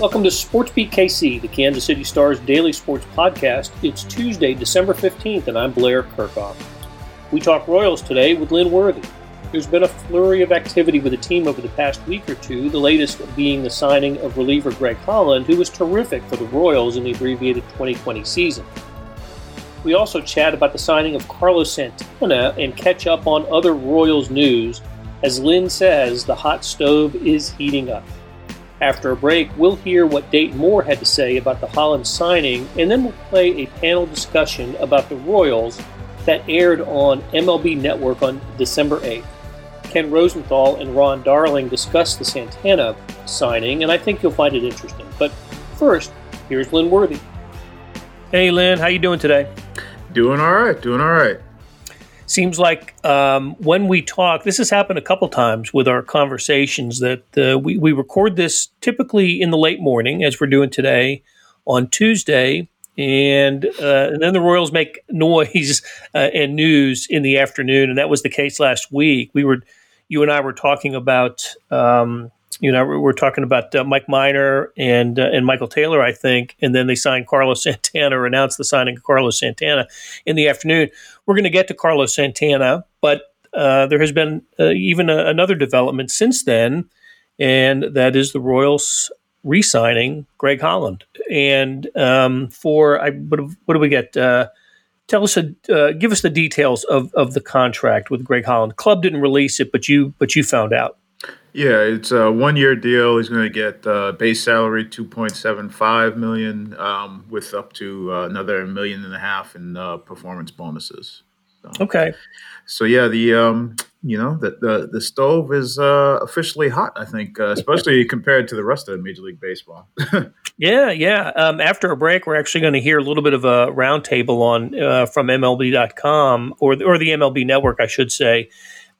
Welcome to SportsBeat KC, the Kansas City Stars daily sports podcast. It's Tuesday, December 15th, and I'm Blair Kerkhoff. We talk Royals today with Lynn Worthy. There's been a flurry of activity with the team over the past week or two, the latest being the signing of reliever Greg Holland, who was terrific for the Royals in the abbreviated 2020 season. We also chat about the signing of Carlos Santana and catch up on other Royals news. As Lynn says, the hot stove is heating up. After a break, we'll hear what Dayton Moore had to say about the Holland signing, and then we'll play a panel discussion about the Royals that aired on MLB Network on December 8th. Ken Rosenthal and Ron Darling discuss the Santana signing, and I think you'll find it interesting. But first, here's Lynn Worthy. Hey, Lynn, how you doing today? Doing all right. Doing all right seems like um, when we talk, this has happened a couple times with our conversations that uh, we, we record this typically in the late morning, as we're doing today on Tuesday. And, uh, and then the Royals make noise uh, and news in the afternoon, and that was the case last week. We were, you and I were talking about um, you know, we're talking about uh, Mike Minor and uh, and Michael Taylor, I think, and then they signed Carlos Santana or announced the signing of Carlos Santana in the afternoon. We're going to get to Carlos Santana, but uh, there has been uh, even a, another development since then, and that is the Royals re-signing Greg Holland. And um, for I, what, what, do we get? Uh, tell us, a, uh, give us the details of, of the contract with Greg Holland. Club didn't release it, but you but you found out. Yeah, it's a one-year deal. He's going to get uh, base salary two point seven five million, um, with up to uh, another million and a half in uh, performance bonuses. So, okay. So yeah, the um, you know the the, the stove is uh, officially hot. I think, uh, especially compared to the rest of Major League Baseball. yeah, yeah. Um, after a break, we're actually going to hear a little bit of a roundtable on uh, from MLB.com or or the MLB Network, I should say,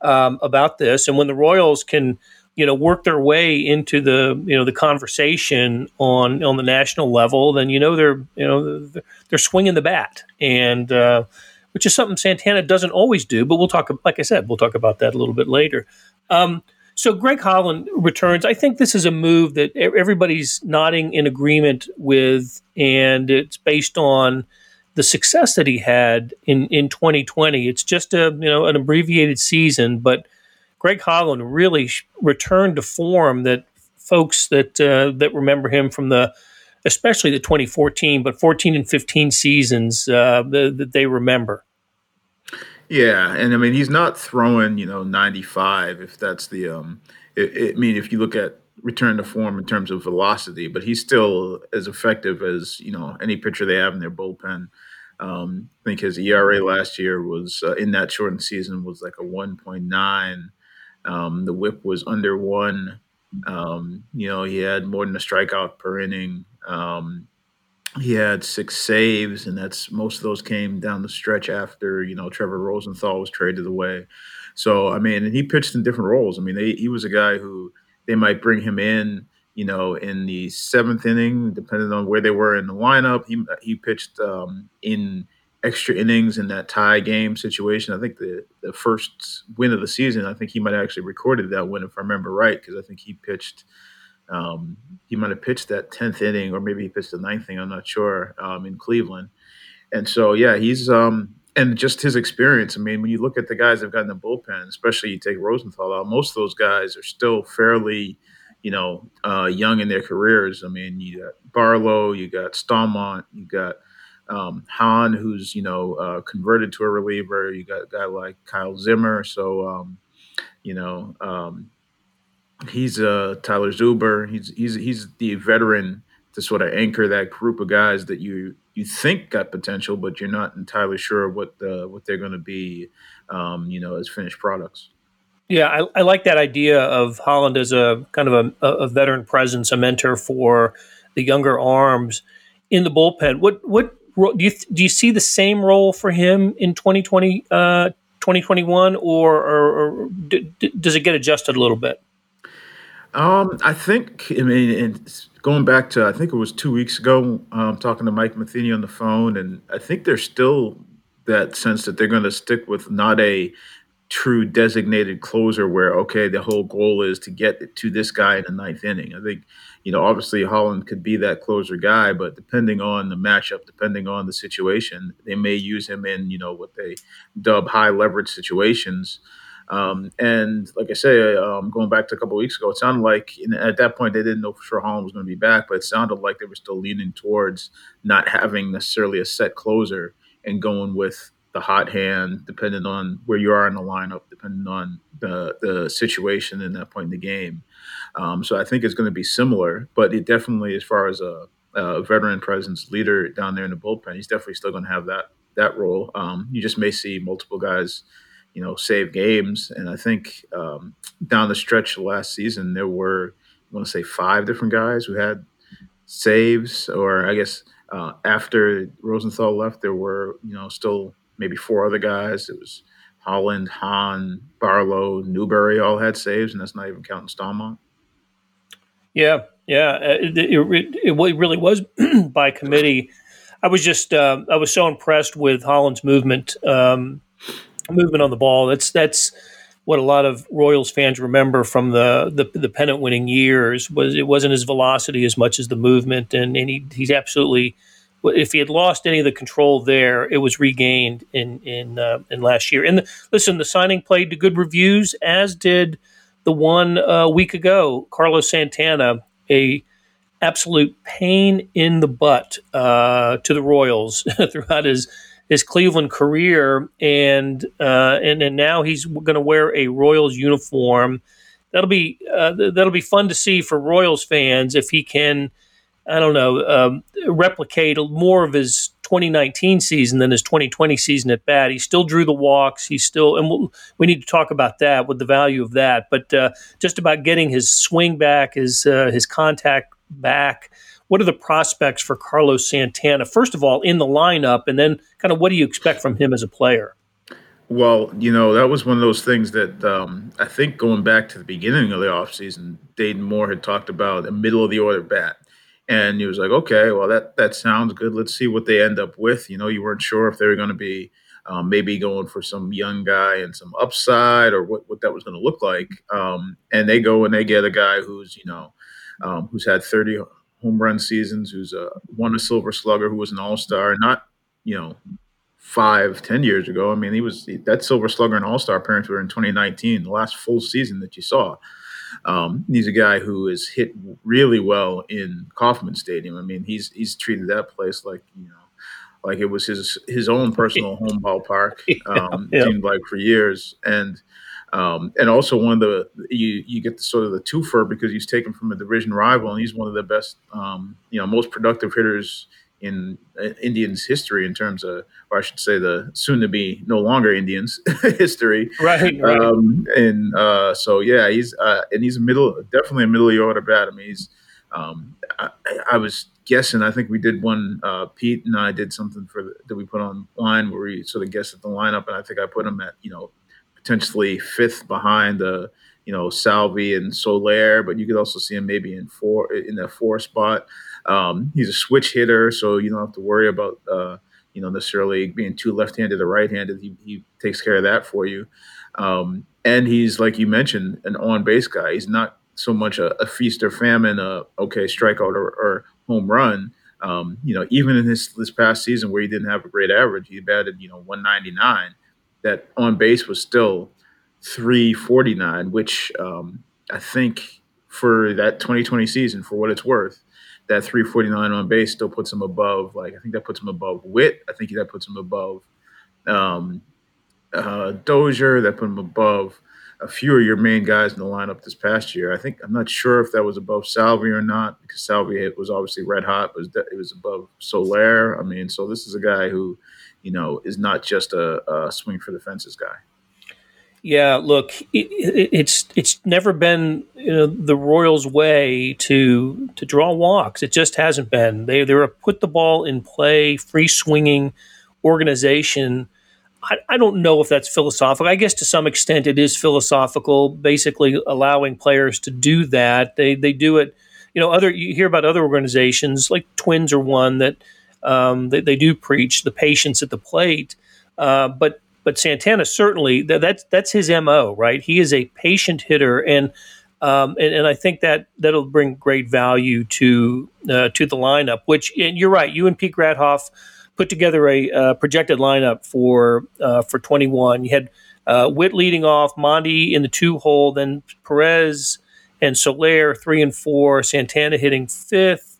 um, about this. And when the Royals can you know work their way into the you know the conversation on on the national level, then you know they're you know they're swinging the bat, and uh, which is something Santana doesn't always do. But we'll talk, like I said, we'll talk about that a little bit later. Um, so Greg Holland returns. I think this is a move that everybody's nodding in agreement with, and it's based on the success that he had in in 2020. It's just a you know an abbreviated season, but Greg Holland really returned to form that folks that uh, that remember him from the especially the 2014 but 14 and 15 seasons uh, that they remember. Yeah, and I mean he's not throwing you know 95 if that's the um. It, it, I mean if you look at return to form in terms of velocity, but he's still as effective as you know any pitcher they have in their bullpen. Um, I think his ERA last year was uh, in that shortened season was like a 1.9. Um, the whip was under one. Um, you know, he had more than a strikeout per inning. Um, he had six saves, and that's most of those came down the stretch after you know Trevor Rosenthal was traded away. So I mean, and he pitched in different roles. I mean, they, he was a guy who they might bring him in, you know, in the seventh inning, depending on where they were in the lineup. He he pitched um, in extra innings in that tie game situation. I think the the first win of the season, I think he might have actually recorded that win if I remember right, because I think he pitched. Um, he might have pitched that tenth inning, or maybe he pitched the ninth inning. I'm not sure. Um, in Cleveland, and so yeah, he's um, and just his experience. I mean, when you look at the guys that've gotten the bullpen, especially you take Rosenthal out, most of those guys are still fairly, you know, uh, young in their careers. I mean, you got Barlow, you got Staumont, you got um, Hahn, who's you know uh, converted to a reliever. You got a guy like Kyle Zimmer, so um, you know um, he's uh, Tyler Zuber. He's he's he's the veteran to sort of anchor that group of guys that you you think got potential, but you're not entirely sure what the, what they're going to be, um, you know, as finished products. Yeah, I, I, like that idea of Holland as a kind of a, a veteran presence, a mentor for the younger arms in the bullpen. What what do you do you see the same role for him in 2020, uh, 2021, or, or, or d- d- does it get adjusted a little bit? Um, I think I mean, going back to I think it was two weeks ago, um, talking to Mike Matheny on the phone, and I think there's still that sense that they're going to stick with not a true designated closer where okay the whole goal is to get to this guy in the ninth inning i think you know, obviously Holland could be that closer guy, but depending on the matchup, depending on the situation, they may use him in, you know, what they dub high leverage situations. Um, and like I say, um, going back to a couple weeks ago, it sounded like at that point they didn't know for sure Holland was going to be back, but it sounded like they were still leaning towards not having necessarily a set closer and going with the hot hand, depending on where you are in the lineup, depending on the the situation in that point in the game. Um, so I think it's going to be similar, but it definitely, as far as a, a, veteran presence leader down there in the bullpen, he's definitely still going to have that that role. Um, you just may see multiple guys, you know, save games, and I think um, down the stretch last season there were, I want to say, five different guys who had saves, or I guess uh, after Rosenthal left, there were you know still maybe four other guys. It was Holland, Hahn, Barlow, Newberry all had saves, and that's not even counting Staumont. Yeah, yeah, uh, it, it, it, really was by committee. I was just uh, I was so impressed with Holland's movement, um, movement on the ball. That's that's what a lot of Royals fans remember from the the, the pennant winning years. Was it wasn't his velocity as much as the movement, and, and he, he's absolutely. If he had lost any of the control there, it was regained in in uh, in last year. And the, listen, the signing played to good reviews, as did the one a uh, week ago, Carlos Santana, a absolute pain in the butt uh, to the Royals throughout his his Cleveland career, and uh, and and now he's going to wear a Royals uniform. That'll be uh, that'll be fun to see for Royals fans if he can I don't know, um, replicate more of his 2019 season than his 2020 season at bat. He still drew the walks. He still, and we'll, we need to talk about that with the value of that. But uh, just about getting his swing back, his uh, his contact back. What are the prospects for Carlos Santana? First of all, in the lineup, and then kind of what do you expect from him as a player? Well, you know, that was one of those things that um, I think going back to the beginning of the offseason, Dayton Moore had talked about a middle of the order bat and he was like, okay, well that that sounds good. Let's see what they end up with. You know, you weren't sure if they were going to be um, maybe going for some young guy and some upside or what, what that was going to look like. Um, and they go and they get a guy who's you know um, who's had 30 home run seasons, who's a won a Silver Slugger, who was an All Star, not you know five, ten years ago. I mean, he was that Silver Slugger and All Star appearance were in 2019, the last full season that you saw. Um, he's a guy who is hit really well in Kauffman Stadium. I mean, he's he's treated that place like you know, like it was his his own personal home ballpark. Um, yeah, yeah. Seemed like for years, and um, and also one of the you you get the sort of the twofer because he's taken from a division rival, and he's one of the best, um, you know, most productive hitters in uh, Indians history in terms of, or I should say, the soon to be no longer Indians history. Right. right. Um, and uh, so yeah, he's uh, and he's a middle, definitely a middle of the order bat. I mean, he's. Um, I, I, was guessing. I think we did one. Uh, Pete and I did something for the, that we put online where we sort of guessed at the lineup, and I think I put him at you know potentially fifth behind the you know Salvi and Soler, but you could also see him maybe in four in that four spot. Um, he's a switch hitter, so you don't have to worry about uh, you know necessarily being too left-handed or right-handed. He, he takes care of that for you. Um, and he's like you mentioned, an on-base guy. He's not so much a, a feast or famine, a okay strikeout or, or home run. Um, you know, even in this this past season where he didn't have a great average, he batted you know 199. That on base was still 349, which um, I think for that 2020 season, for what it's worth, that 349 on base still puts him above. Like I think that puts him above Whit. I think that puts him above um, uh, Dozier. That put him above a few of your main guys in the lineup this past year. I think I'm not sure if that was above Salvi or not because Salvi was obviously red hot, but it was above Soler. I mean, so this is a guy who, you know, is not just a, a swing for the fences guy. Yeah, look, it, it's it's never been you know, the Royals' way to to draw walks. It just hasn't been. They they're a put the ball in play, free swinging organization. I, I don't know if that's philosophical. I guess to some extent it is philosophical. Basically, allowing players to do that. They they do it. You know, other you hear about other organizations like Twins or one that um, they, they do preach the patience at the plate. Uh, but but Santana certainly that, that's that's his mo, right? He is a patient hitter, and Um, and, and, I think that that'll bring great value to uh, to the lineup. Which, and you're right, you and Pete Grathoff put together a uh, projected lineup for uh, for 21. You had uh, Whit leading off, Monty in the two hole, then Perez and Soler three and four, Santana hitting fifth,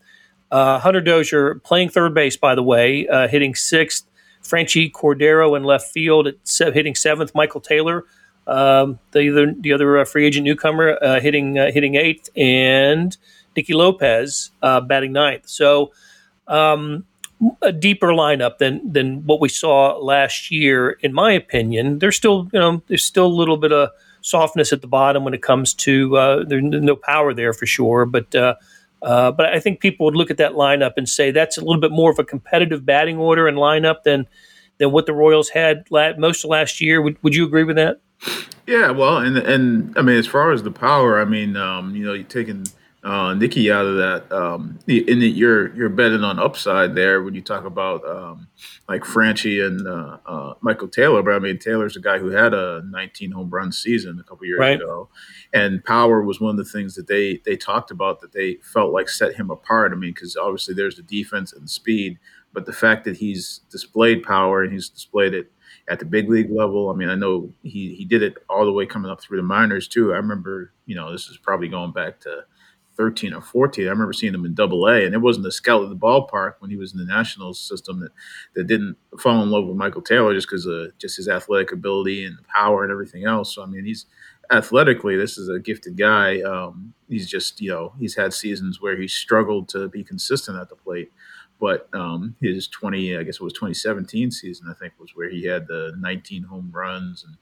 uh, Hunter Dozier playing third base, by the way, uh, hitting sixth, Franchy Cordero in left field at se- hitting seventh, Michael Taylor. Um, the other, the other uh, free agent newcomer uh, hitting hitting eighth, and Nicky Lopez batting ninth. So um, a deeper lineup than than what we saw last year, in my opinion. There's still you know there's still a little bit of softness at the bottom when it comes to uh, there's no power there for sure, but. Uh, but I think people would look at that lineup and say that's a little bit more of a competitive batting order and lineup than than what the Royals had la- most of last year. Would, would you agree with that? Yeah, well, and and I mean, as far as the power, I mean, um, you know, you're taking uh, Nicky out of that. Um, in that you're you're betting on upside there when you talk about um, like Franchy and uh, uh, Michael Taylor. But I mean, Taylor's a guy who had a 19 home run season a couple years right. ago, and power was one of the things that they they talked about that they felt like set him apart. I mean, because obviously there's the defense and the speed, but the fact that he's displayed power and he's displayed it at the big league level. I mean, I know he he did it all the way coming up through the minors too. I remember, you know, this is probably going back to 13 or 14. I remember seeing him in double A, and it wasn't the scout of the ballpark when he was in the national system that, that didn't fall in love with Michael Taylor just because of just his athletic ability and power and everything else. So, I mean, he's athletically, this is a gifted guy. Um, he's just, you know, he's had seasons where he struggled to be consistent at the plate. But um, his 20, I guess it was 2017 season, I think, was where he had the 19 home runs. And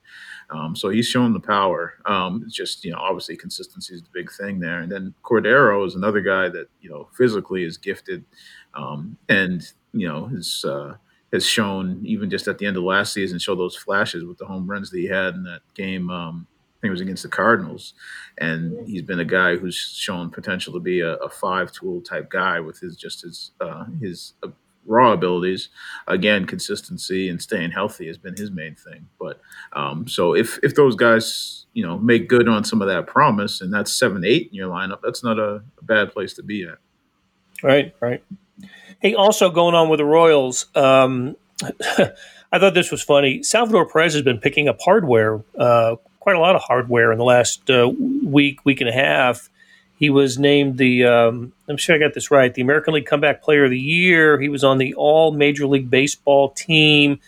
um, so he's shown the power. Um, it's just, you know, obviously consistency is the big thing there. And then Cordero is another guy that, you know, physically is gifted um, and, you know, has, uh, has shown even just at the end of last season, show those flashes with the home runs that he had in that game um, think it was against the Cardinals, and he's been a guy who's shown potential to be a, a five tool type guy with his just his uh, his uh, raw abilities. Again, consistency and staying healthy has been his main thing. But um, so if if those guys you know make good on some of that promise, and that's seven eight in your lineup, that's not a, a bad place to be at. Right, right. Hey, also going on with the Royals. Um, I thought this was funny. Salvador Perez has been picking up hardware uh, quite a lot of hardware in the last uh, week, week and a half. He was named the, um, I'm sure I got this right, the American League Comeback Player of the Year. He was on the All Major League Baseball team.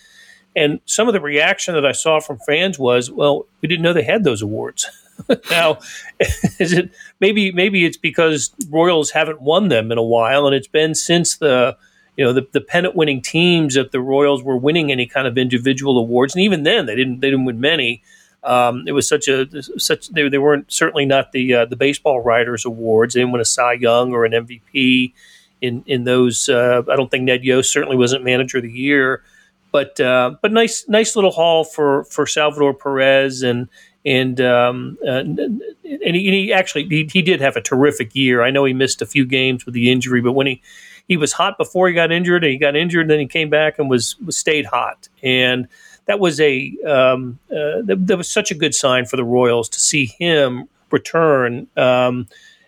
And some of the reaction that I saw from fans was, well, we didn't know they had those awards. now, is it maybe maybe it's because Royals haven't won them in a while, and it's been since the you know the, the pennant winning teams that the Royals were winning any kind of individual awards, and even then they didn't they didn't win many. Um, it was such a such they, they weren't certainly not the uh, the baseball writers awards. They didn't win a Cy Young or an MVP in in those. Uh, I don't think Ned Yost certainly wasn't manager of the year, but uh, but nice nice little haul for for Salvador Perez and and um, uh, and, he, and, he, actually he, he did have a terrific year. I know he missed a few games with the injury, but when he he was hot before he got injured, and he got injured, and then he came back and was, was stayed hot and that was a um, uh, that, that, was such a good sign for the Royals to see him return um,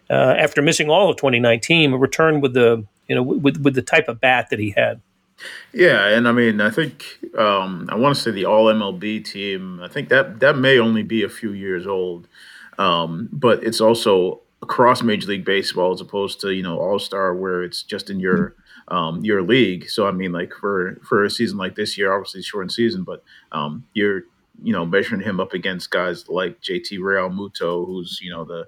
uh, after missing all of 2019, return with the you know with with the type of bat that he had. Yeah, and I mean, I think um, I want to say the All MLB team. I think that that may only be a few years old, um, but it's also across Major League Baseball as opposed to you know All Star, where it's just in your um, your league. So I mean, like for for a season like this year, obviously shortened season, but um, you're you know measuring him up against guys like JT Real Realmuto, who's you know the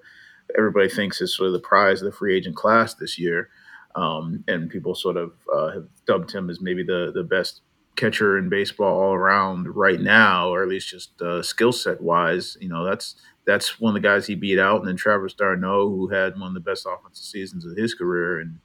everybody thinks is sort of the prize of the free agent class this year, um, and people sort of uh, have dubbed him as maybe the the best catcher in baseball all around right now, or at least just uh, skill set wise. You know, that's that's one of the guys he beat out, and then Travis d'Arnaud, who had one of the best offensive seasons of his career, and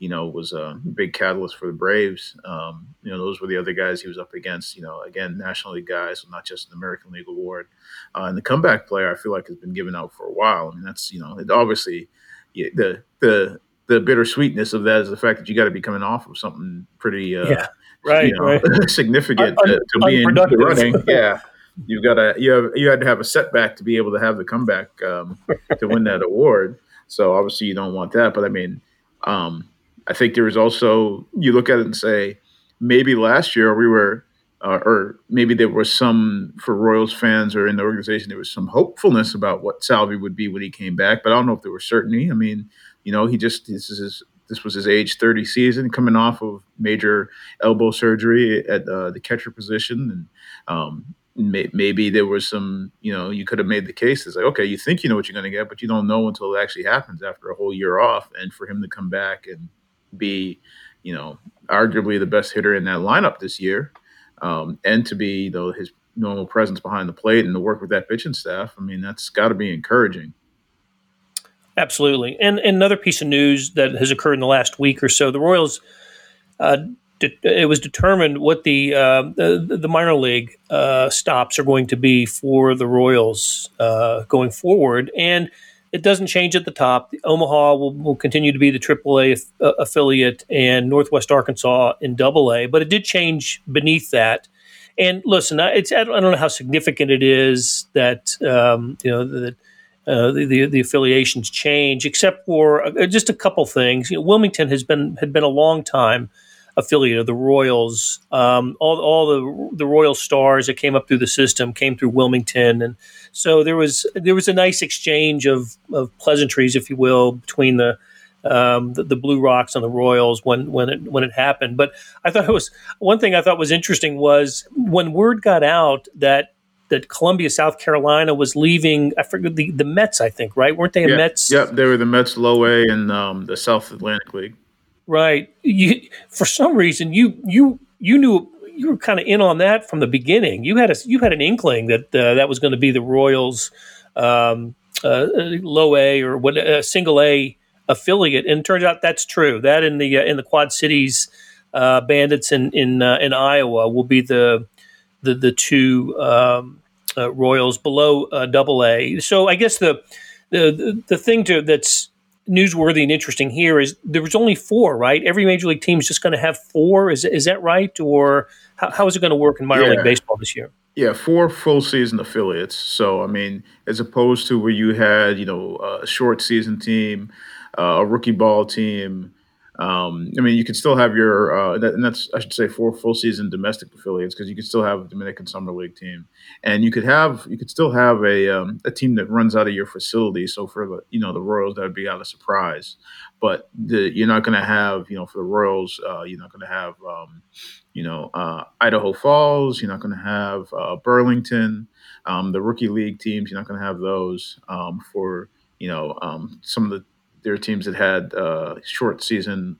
you know, was a big catalyst for the Braves. Um, you know, those were the other guys he was up against. You know, again, National League guys, not just an American League award. Uh, and the comeback player, I feel like, has been given out for a while. I mean, that's you know, it obviously yeah, the the the bittersweetness of that is the fact that you got to be coming off of something pretty, uh, yeah, right, you know, right. significant Un- to, to be in the running. Yeah. You've got to you have you had to have a setback to be able to have the comeback um, to win that award. So obviously you don't want that. But I mean, um, I think there is also you look at it and say maybe last year we were. Uh, or maybe there was some for Royals fans or in the organization there was some hopefulness about what Salvi would be when he came back, but I don't know if there was certainty. I mean, you know, he just this is his this was his age 30 season, coming off of major elbow surgery at uh, the catcher position, and um, may, maybe there was some, you know, you could have made the case it's like, okay, you think you know what you're going to get, but you don't know until it actually happens after a whole year off, and for him to come back and be, you know, arguably the best hitter in that lineup this year, um, and to be, know, his normal presence behind the plate and to work with that pitching staff, I mean, that's got to be encouraging. Absolutely. And, and, another piece of news that has occurred in the last week or so the Royals, uh, de- it was determined what the, uh, the, the, minor league uh, stops are going to be for the Royals uh, going forward. And it doesn't change at the top. The Omaha will, will continue to be the AAA uh, affiliate and Northwest Arkansas in AA, but it did change beneath that. And listen, it's I don't know how significant it is that um, you know that uh, the, the, the affiliations change, except for uh, just a couple things. You know, Wilmington has been had been a long time affiliate of the Royals. Um, all all the the Royal stars that came up through the system came through Wilmington, and so there was there was a nice exchange of, of pleasantries, if you will, between the um, the, the, Blue Rocks and the Royals when when it when it happened. But I thought it was one thing I thought was interesting was when word got out that that Columbia, South Carolina was leaving. I forget the, the Mets, I think, right? Weren't they a yeah, Mets? Yep, they were the Mets low A in um, the South Atlantic League. Right. You, for some reason, you you you knew you were kind of in on that from the beginning. You had a you had an inkling that uh, that was going to be the Royals um, uh, low A or what a single A affiliate, and it turns out that's true. That in the uh, in the Quad Cities uh, Bandits in in uh, in Iowa will be the the the two um, uh, Royals below uh, Double A. So I guess the the the thing to that's newsworthy and interesting here is there was only four, right? Every major league team is just going to have four. Is is that right, or how, how is it going to work in minor yeah. league baseball this year? Yeah, four full season affiliates. So I mean, as opposed to where you had you know a short season team, uh, a rookie ball team, um, I mean, you could still have your, uh, that, and that's I should say four full season domestic affiliates because you could still have a Dominican Summer League team, and you could have you could still have a um, a team that runs out of your facility. So for the you know the Royals, that would be out of Surprise, but the, you're not going to have you know for the Royals, uh, you're not going to have um, you know uh, Idaho Falls, you're not going to have uh, Burlington, um, the rookie league teams, you're not going to have those um, for you know um, some of the there are teams that had uh, short season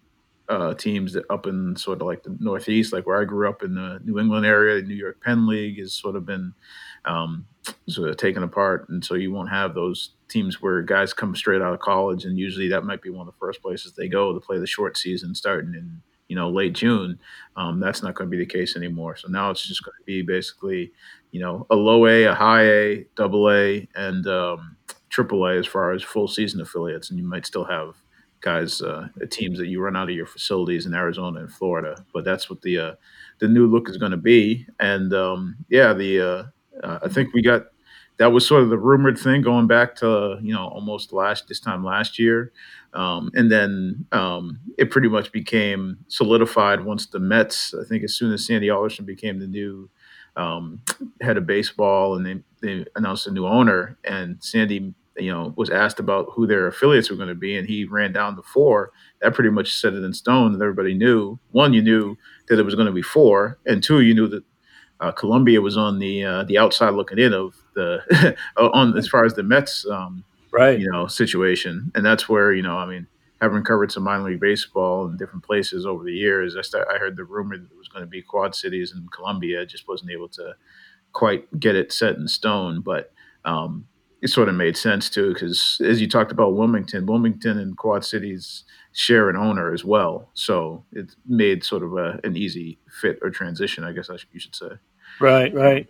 uh, teams that up in sort of like the Northeast, like where I grew up in the New England area. The New York Penn League has sort of been um, sort of taken apart, and so you won't have those teams where guys come straight out of college, and usually that might be one of the first places they go to play the short season, starting in you know late June. Um, that's not going to be the case anymore. So now it's just going to be basically you know a low A, a high A, double A, and um, AAA as far as full season affiliates, and you might still have guys, uh, teams that you run out of your facilities in Arizona and Florida. But that's what the uh, the new look is going to be. And um, yeah, the uh, uh, I think we got that was sort of the rumored thing going back to you know almost last this time last year, um, and then um, it pretty much became solidified once the Mets. I think as soon as Sandy Alderson became the new um, head of baseball, and they they announced a new owner, and Sandy you know, was asked about who their affiliates were going to be, and he ran down to four. That pretty much set it in stone, and everybody knew. One, you knew that it was going to be four, and two, you knew that uh, Columbia was on the uh, the outside looking in of the on as far as the Mets, um, right? You know, situation, and that's where you know, I mean, having covered some minor league baseball in different places over the years, I, start, I heard the rumor that it was going to be Quad Cities and Columbia. I just wasn't able to quite get it set in stone, but. Um, it sort of made sense too, because as you talked about Wilmington, Wilmington and Quad Cities share an owner as well, so it made sort of a, an easy fit or transition, I guess I should, you should say. Right, right.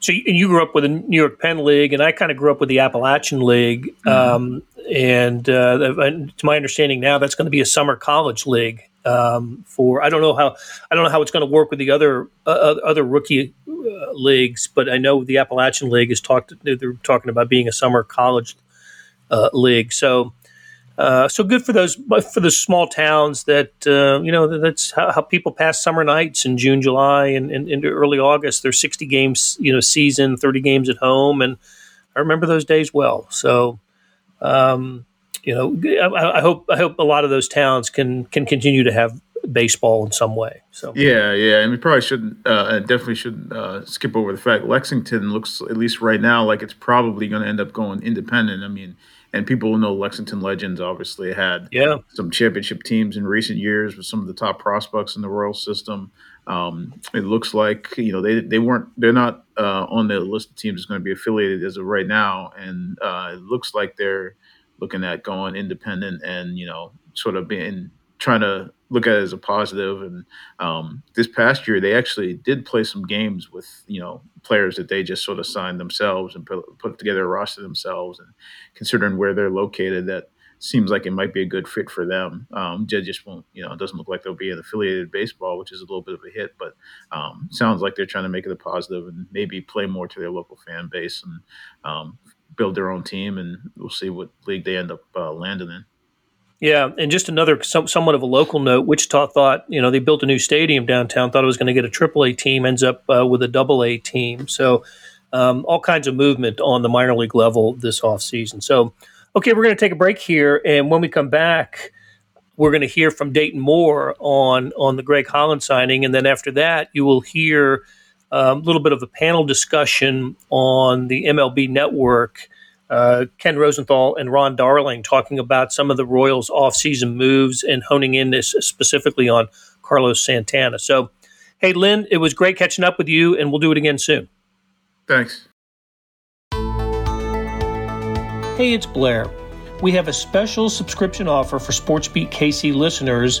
So and you grew up with the New York Penn League, and I kind of grew up with the Appalachian League. Mm-hmm. Um, and uh, to my understanding now, that's going to be a summer college league um, for. I don't know how I don't know how it's going to work with the other uh, other rookie uh, leagues, but I know the Appalachian League is talked. They're talking about being a summer college uh, league. So, uh, so good for those for the small towns that uh, you know that's how, how, people pass summer nights in June, July, and, and, into early August. There's 60 games, you know, season, 30 games at home, and I remember those days well. So, um, you know, I, I, hope I hope a lot of those towns can can continue to have baseball in some way. So yeah, yeah, and we probably shouldn't, uh, definitely shouldn't uh, skip over the fact Lexington looks at least right now like it's probably going to end up going independent. I mean, and people know Lexington Legends obviously had yeah some championship teams in recent years with some of the top prospects in the Royal system. Um, it looks like you know they they weren't they're not uh, on the list of teams that's going to be affiliated as of right now, and uh, it looks like they're looking at going independent and you know sort of being trying to look at it as a positive. And um, this past year, they actually did play some games with you know players that they just sort of signed themselves and put, put together a roster themselves. And considering where they're located, that seems like it might be a good fit for them. Um, just won't, you know, it doesn't look like they'll be in affiliated baseball, which is a little bit of a hit, but um, sounds like they're trying to make it a positive and maybe play more to their local fan base and um, build their own team. And we'll see what league they end up uh, landing in. Yeah, and just another some, somewhat of a local note. Wichita thought, you know, they built a new stadium downtown. Thought it was going to get a Triple A team. Ends up uh, with a Double A team. So, um, all kinds of movement on the minor league level this offseason. So, okay, we're going to take a break here, and when we come back, we're going to hear from Dayton Moore on on the Greg Holland signing, and then after that, you will hear um, a little bit of a panel discussion on the MLB Network uh, Ken Rosenthal and Ron Darling talking about some of the Royals' offseason moves and honing in this specifically on Carlos Santana. So, hey, Lynn, it was great catching up with you, and we'll do it again soon. Thanks. Hey, it's Blair. We have a special subscription offer for SportsBeat KC listeners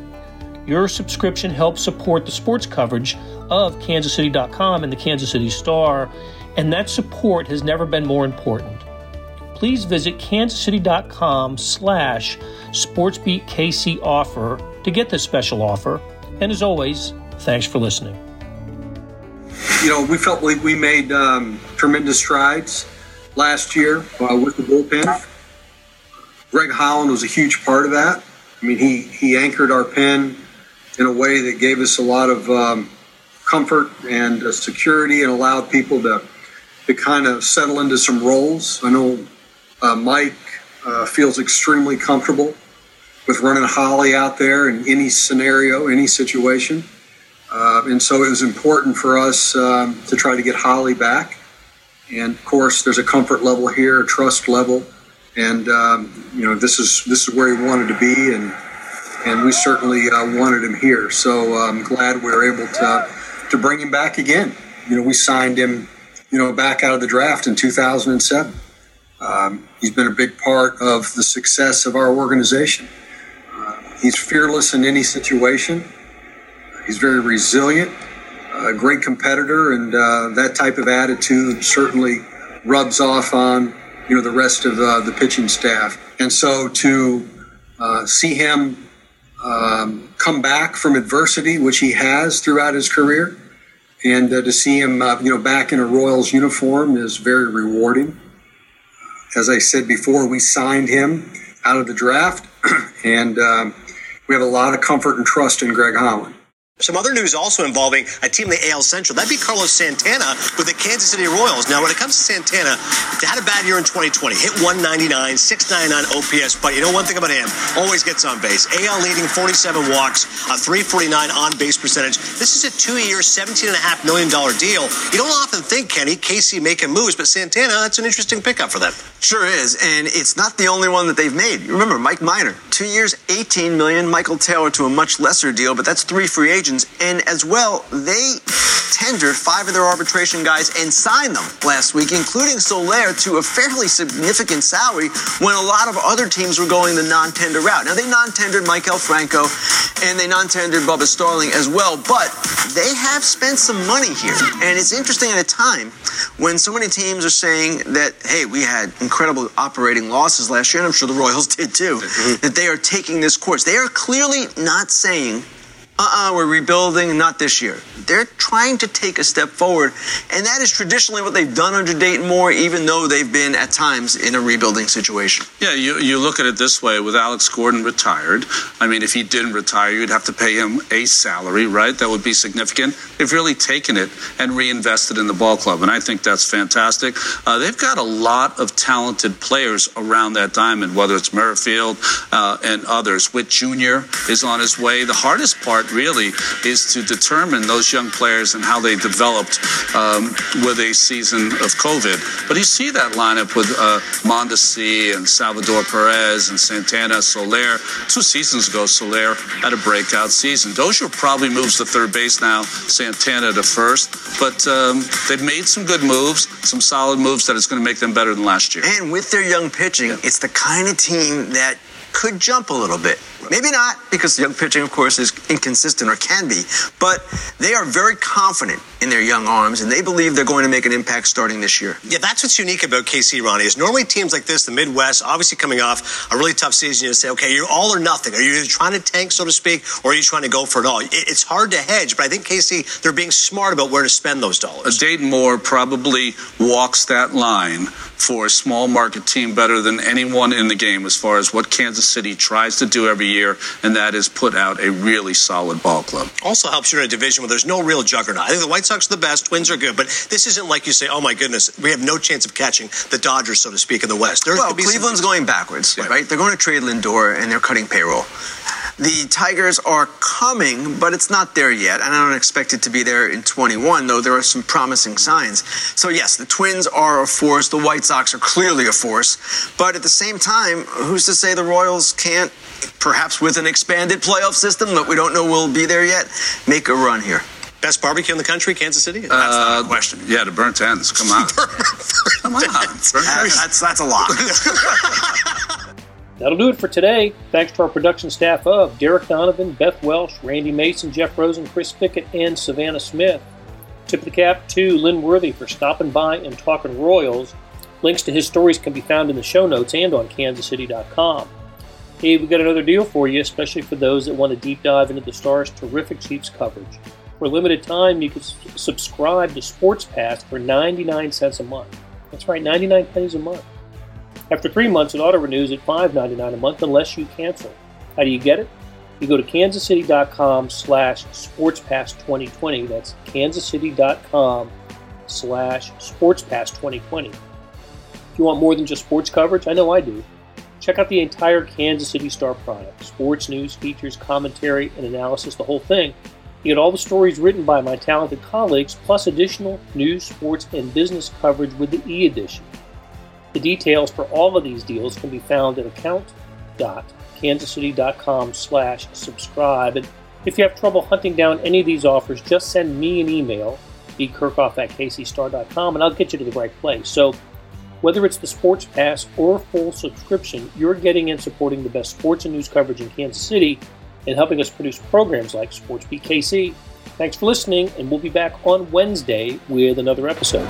Your subscription helps support the sports coverage of kansascity.com and the Kansas City Star, and that support has never been more important please visit kansascity.com slash sportsbeatkc offer to get this special offer. And as always, thanks for listening. You know, we felt like we made um, tremendous strides last year uh, with the bullpen. Greg Holland was a huge part of that. I mean, he, he anchored our pen in a way that gave us a lot of um, comfort and uh, security and allowed people to, to kind of settle into some roles. I know uh, Mike uh, feels extremely comfortable with running Holly out there in any scenario, any situation. Uh, and so it was important for us um, to try to get Holly back. And of course, there's a comfort level here, a trust level, and um, you know this is this is where he wanted to be, and and we certainly uh, wanted him here. So I'm glad we were able to to bring him back again. You know, we signed him, you know, back out of the draft in 2007. Um, he's been a big part of the success of our organization. Uh, he's fearless in any situation. He's very resilient, a great competitor, and uh, that type of attitude certainly rubs off on you know the rest of uh, the pitching staff. And so to uh, see him um, come back from adversity, which he has throughout his career, and uh, to see him uh, you know back in a Royals uniform is very rewarding. As I said before, we signed him out of the draft, and um, we have a lot of comfort and trust in Greg Holland. Some other news also involving a team in the AL Central. That'd be Carlos Santana with the Kansas City Royals. Now, when it comes to Santana, he had a bad year in 2020. Hit 199, 699 OPS. But you know one thing about him, always gets on base. AL leading 47 walks, a 349 on base percentage. This is a two-year, $17.5 million deal. You don't often think, Kenny, KC making moves, but Santana, that's an interesting pickup for them. Sure is, and it's not the only one that they've made. Remember, Mike Minor, two years, 18 million. Michael Taylor to a much lesser deal, but that's three free agents And as well, they tendered five of their arbitration guys and signed them last week, including Soler, to a fairly significant salary when a lot of other teams were going the non tender route. Now, they non tendered Maikel Franco and they non tendered Bubba Starling as well, but they have spent some money here. And it's interesting at a time when so many teams are saying that, hey, we had incredible operating losses last year, and I'm sure the Royals did too, mm-hmm. that they are taking this course. They are clearly not saying uh-uh, we're rebuilding, not this year. They're trying to take a step forward, and that is traditionally what they've done under Dayton Moore, even though they've been at times in a rebuilding situation. Yeah, you, you look at it this way with Alex Gordon retired. I mean, if he didn't retire, you'd have to pay him a salary, right? That would be significant. They've really taken it and reinvested in the ball club, and I think that's fantastic. Uh, they've got a lot of talented players around that diamond, whether it's Merrifield uh, and others. Witt Jr. is on his way. The hardest part really is to determine those young players and how they developed um, with a season of COVID. But you see that lineup with uh, Mondesi and Salvador Perez and Santana Soler. Two seasons ago, Soler had a breakout season. Dozier probably moves to third base now, Santana to first. But um, they've made some good moves, some solid moves that is going to make them better than last year. And with their young pitching, it's the kind of team that could jump a little bit. Maybe not, because young pitching, of course, is inconsistent or can be, but they are very confident in their young arms, and they believe they're going to make an impact starting this year. Yeah, that's what's unique about KC, Ronnie, is normally teams like this, the Midwest, obviously coming off a really tough season, you say, okay, you're all or nothing. Are you trying to tank, so to speak, or are you trying to go for it all? It's hard to hedge, but I think KC, they're being smart about where to spend those dollars. Dayton Moore probably walks that line for a small market team better than anyone in the game as far as what Kansas City tries to do every year, and that is put out a really solid ball club. Also helps you in a division where there's no real juggernaut. I think the White Sox are the best, Twins are good, but this isn't like you say, oh my goodness, we have no chance of catching the Dodgers, so to speak, in the West. There's well, Cleveland's some- going backwards, yeah. right? They're going to trade Lindor, and they're cutting payroll. The Tigers are coming, but it's not there yet. And I don't expect it to be there in 21, though there are some promising signs. So, yes, the Twins are a force. The White Sox are clearly a force. But at the same time, who's to say the Royals can't, perhaps with an expanded playoff system that we don't know will be there yet, make a run here? Best barbecue in the country, Kansas City? That's uh, not a question. Yeah, the burnt ends. Come on. Come on. That's, that's a lot. That'll do it for today. Thanks to our production staff of Derek Donovan, Beth Welsh, Randy Mason, Jeff Rosen, Chris Pickett, and Savannah Smith. Tip of the cap to Lynn Worthy for stopping by and talking Royals. Links to his stories can be found in the show notes and on kansascity.com. Hey, we've got another deal for you, especially for those that want to deep dive into the Stars' terrific Chiefs coverage. For a limited time, you can subscribe to Sports Pass for 99 cents a month. That's right, 99 pennies a month. After three months, it auto renews at $5.99 a month unless you cancel. How do you get it? You go to kansascity.com slash sportspass2020. That's kansascity.com slash sportspass2020. If you want more than just sports coverage, I know I do. Check out the entire Kansas City Star product sports news, features, commentary, and analysis, the whole thing. You get all the stories written by my talented colleagues, plus additional news, sports, and business coverage with the e edition. The details for all of these deals can be found at account.kansascity.com slash subscribe. And if you have trouble hunting down any of these offers, just send me an email, bkerkhoff at kcstar.com, and I'll get you to the right place. So whether it's the Sports Pass or full subscription, you're getting and supporting the best sports and news coverage in Kansas City and helping us produce programs like SportsBeat KC. Thanks for listening, and we'll be back on Wednesday with another episode.